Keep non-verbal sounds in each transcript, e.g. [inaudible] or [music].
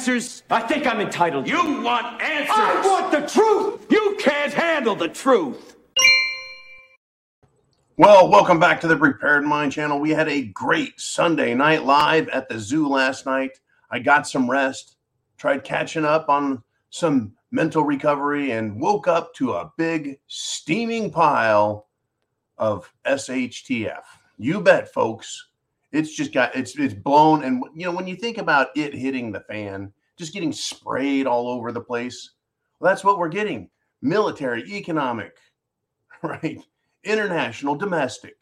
You want answers? I think I'm entitled. You want answers? I want the truth! You can't handle the truth! Well, welcome back to the Prepared Mind channel. We had a great Sunday night live at the zoo last night. I got some rest, tried catching up on some mental recovery, and woke up to a big steaming pile of SHTF. You bet, folks. It's just got it's it's blown, and you know when you think about it hitting the fan, just getting sprayed all over the place. Well, that's what we're getting: military, economic, [laughs] right? international, domestic,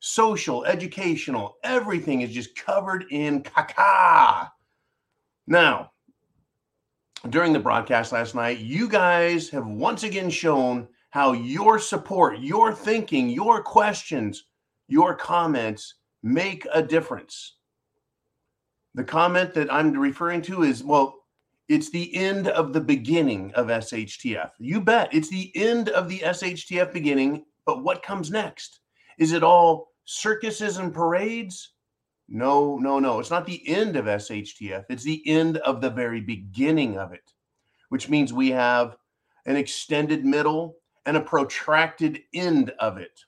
social, educational, everything is just covered in caca. Now, during the broadcast last night, you guys have once again shown how your support, your thinking, your questions, your comments make a difference. The comment that I'm referring to is well, it's the end of the beginning of SHTF. You bet. It's the end of the SHTF beginning but what comes next? Is it all circuses and parades? No, no, no. It's not the end of SHTF. It's the end of the very beginning of it, which means we have an extended middle and a protracted end of it.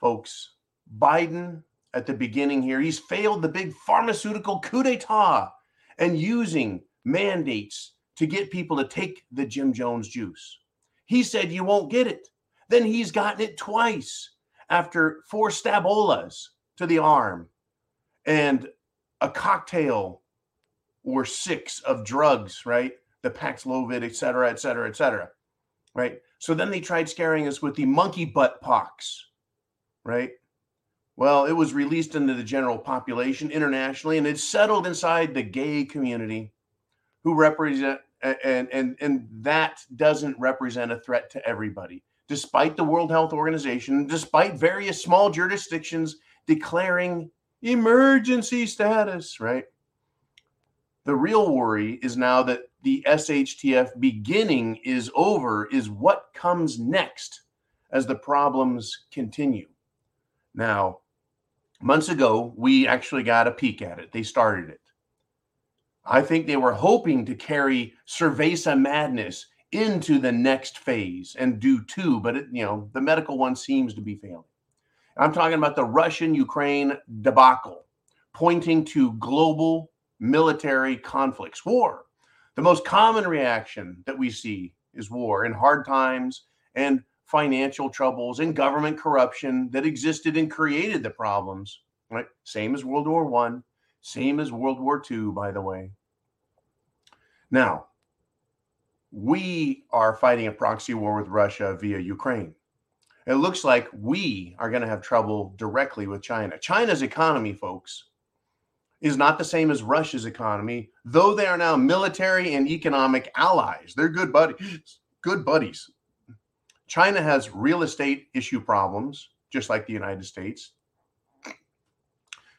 Folks, Biden at the beginning here, he's failed the big pharmaceutical coup d'etat and using mandates to get people to take the Jim Jones juice. He said you won't get it. Then he's gotten it twice after four stabolas to the arm and a cocktail or six of drugs, right? The Paxlovid, et cetera, et cetera, et cetera, right? So then they tried scaring us with the monkey butt pox, right? Well, it was released into the general population internationally, and it's settled inside the gay community, who represent and and and that doesn't represent a threat to everybody despite the World Health Organization, despite various small jurisdictions declaring emergency status, right? The real worry is now that the SHTF beginning is over, is what comes next as the problems continue. Now, months ago, we actually got a peek at it. They started it. I think they were hoping to carry cerveza madness into the next phase and do two, but it, you know, the medical one seems to be failing. I'm talking about the Russian Ukraine debacle, pointing to global military conflicts, war. The most common reaction that we see is war in hard times and financial troubles and government corruption that existed and created the problems. Right? Same as World War One, same as World War Two, by the way. Now, we are fighting a proxy war with Russia via Ukraine. It looks like we are going to have trouble directly with China. China's economy, folks, is not the same as Russia's economy, though they are now military and economic allies. They're good buddies. Good buddies. China has real estate issue problems, just like the United States.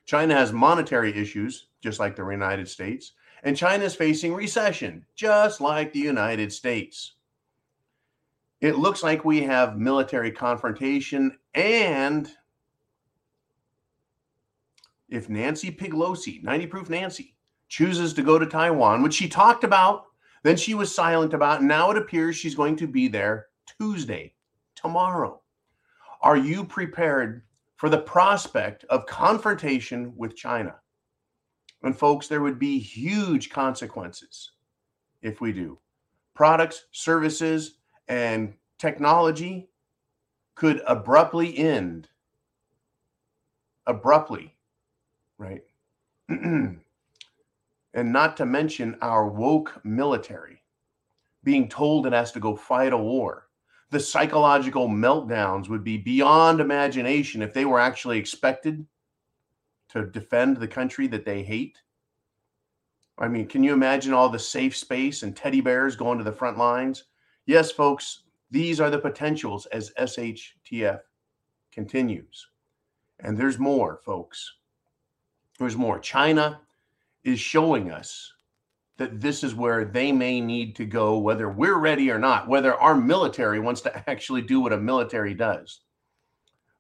China has monetary issues, just like the United States and China is facing recession, just like the United States. It looks like we have military confrontation, and if Nancy Pelosi, 90 proof Nancy, chooses to go to Taiwan, which she talked about, then she was silent about, now it appears she's going to be there Tuesday, tomorrow. Are you prepared for the prospect of confrontation with China? And folks, there would be huge consequences if we do. Products, services, and technology could abruptly end. Abruptly, right? [clears throat] and not to mention our woke military being told it has to go fight a war. The psychological meltdowns would be beyond imagination if they were actually expected to defend the country that they hate? I mean, can you imagine all the safe space and teddy bears going to the front lines? Yes, folks, these are the potentials as SHTF continues. And there's more, folks. There's more. China is showing us that this is where they may need to go, whether we're ready or not, whether our military wants to [laughs] actually do what a military does.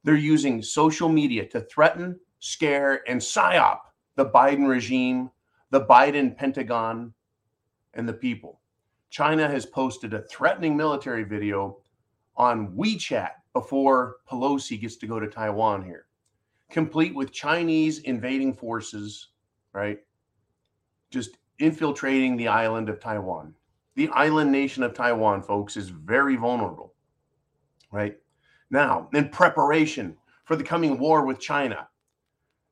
They're using social media to threaten scare, and psyop the Biden regime, the Biden Pentagon and the people. China has posted a threatening military video on WeChat before Pelosi gets to go to Taiwan here, complete with Chinese invading forces, right? Just infiltrating the island of Taiwan. The island nation of Taiwan, folks, is very vulnerable, right? Now, in preparation for the coming war with China,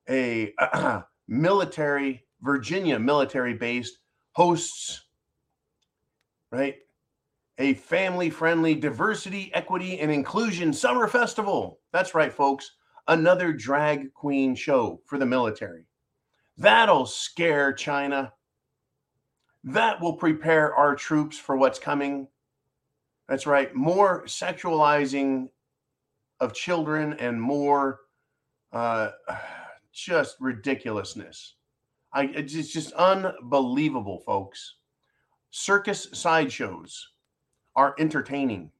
a uh, [clears throat] military, Virginia military based hosts, right? A family friendly diversity, equity, and inclusion summer festival. That's right, folks. Another drag queen show for the military. That'll scare China. That will prepare our troops for what's coming. That's right. More sexualizing of children and more uh, [sighs] just ridiculousness. I, it's just unbelievable, folks. Circus sideshows are entertaining,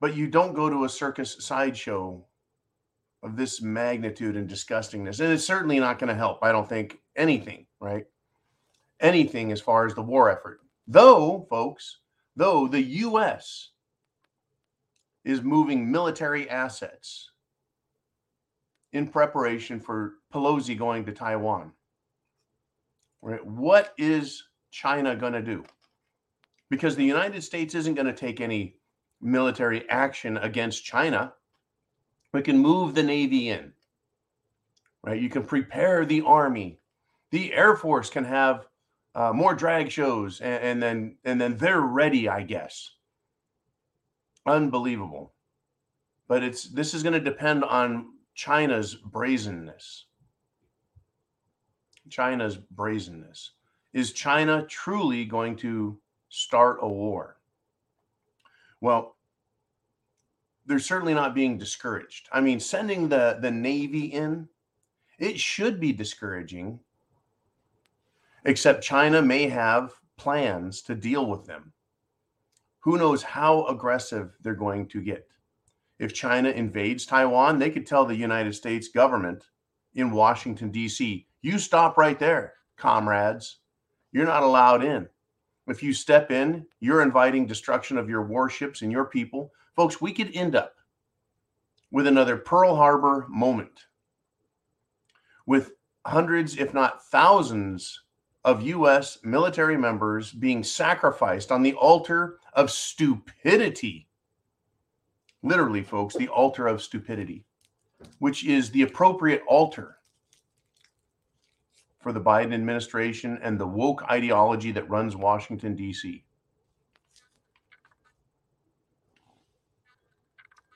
but you don't go to a circus sideshow of this magnitude and disgustingness. And it's certainly not going to help, I don't think, anything, right? Anything as far as the war effort. Though, folks, though the U.S. is moving military assets in preparation for Pelosi going to Taiwan. Right? What is China going to do? Because the United States isn't going to take any military action against China. We can move the Navy in. Right? You can prepare the Army. The Air Force can have uh, more drag shows, and, and then and then they're ready, I guess. Unbelievable. But it's this is going to depend on China's brazenness. China's brazenness. Is China truly going to start a war? Well, they're certainly not being discouraged. I mean, sending the, the Navy in, it should be discouraging, except China may have plans to deal with them. Who knows how aggressive they're going to get? if China invades Taiwan, they could tell the United States government in Washington, D.C., you stop right there, comrades. You're not allowed in. If you step in, you're inviting destruction of your warships and your people. Folks, we could end up with another Pearl Harbor moment with hundreds, if not thousands, of U.S. military members being sacrificed on the altar of stupidity literally, folks, the altar of stupidity, which is the appropriate altar for the Biden administration and the woke ideology that runs Washington, D.C.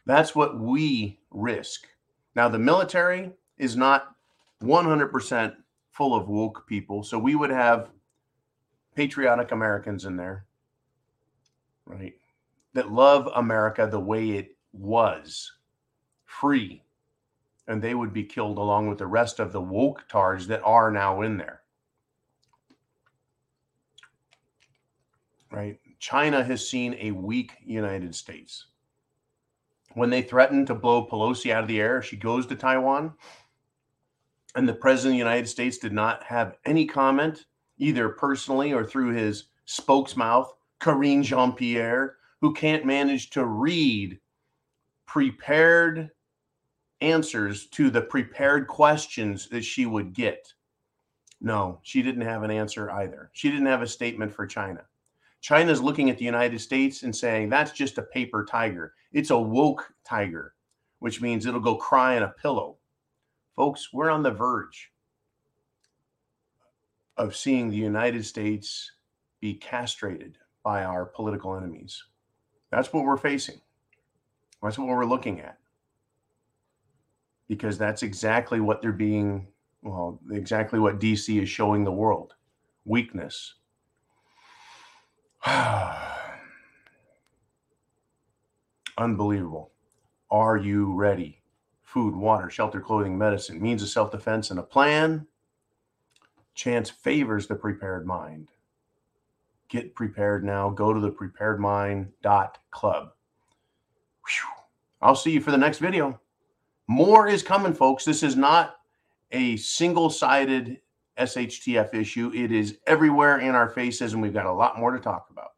That's what we risk. Now, the military is not 100% full of woke people. So we would have patriotic Americans in there, right? That love America the way it was free, and they would be killed along with the rest of the woke tards that are now in there. Right? China has seen a weak United States. When they threatened to blow Pelosi out of the air, she goes to Taiwan, and the president of the United States did not have any comment, either personally or through his spokesmouth, Karine Jean Pierre, who can't manage to read prepared answers to the prepared questions that she would get. No, she didn't have an answer either. She didn't have a statement for China. China's looking at the United States and saying that's just a paper tiger. It's a woke tiger, which means it'll go cry in a pillow. Folks, we're on the verge of seeing the United States be castrated by our political enemies. That's what we're facing. That's what we're looking at. Because that's exactly what they're being, well, exactly what DC is showing the world weakness. [sighs] Unbelievable. Are you ready? Food, water, shelter, clothing, medicine, means of self defense, and a plan. Chance favors the prepared mind. Get prepared now. Go to the preparedmind.club. Whew. I'll see you for the next video. More is coming, folks. This is not a single sided SHTF issue. It is everywhere in our faces, and we've got a lot more to talk about.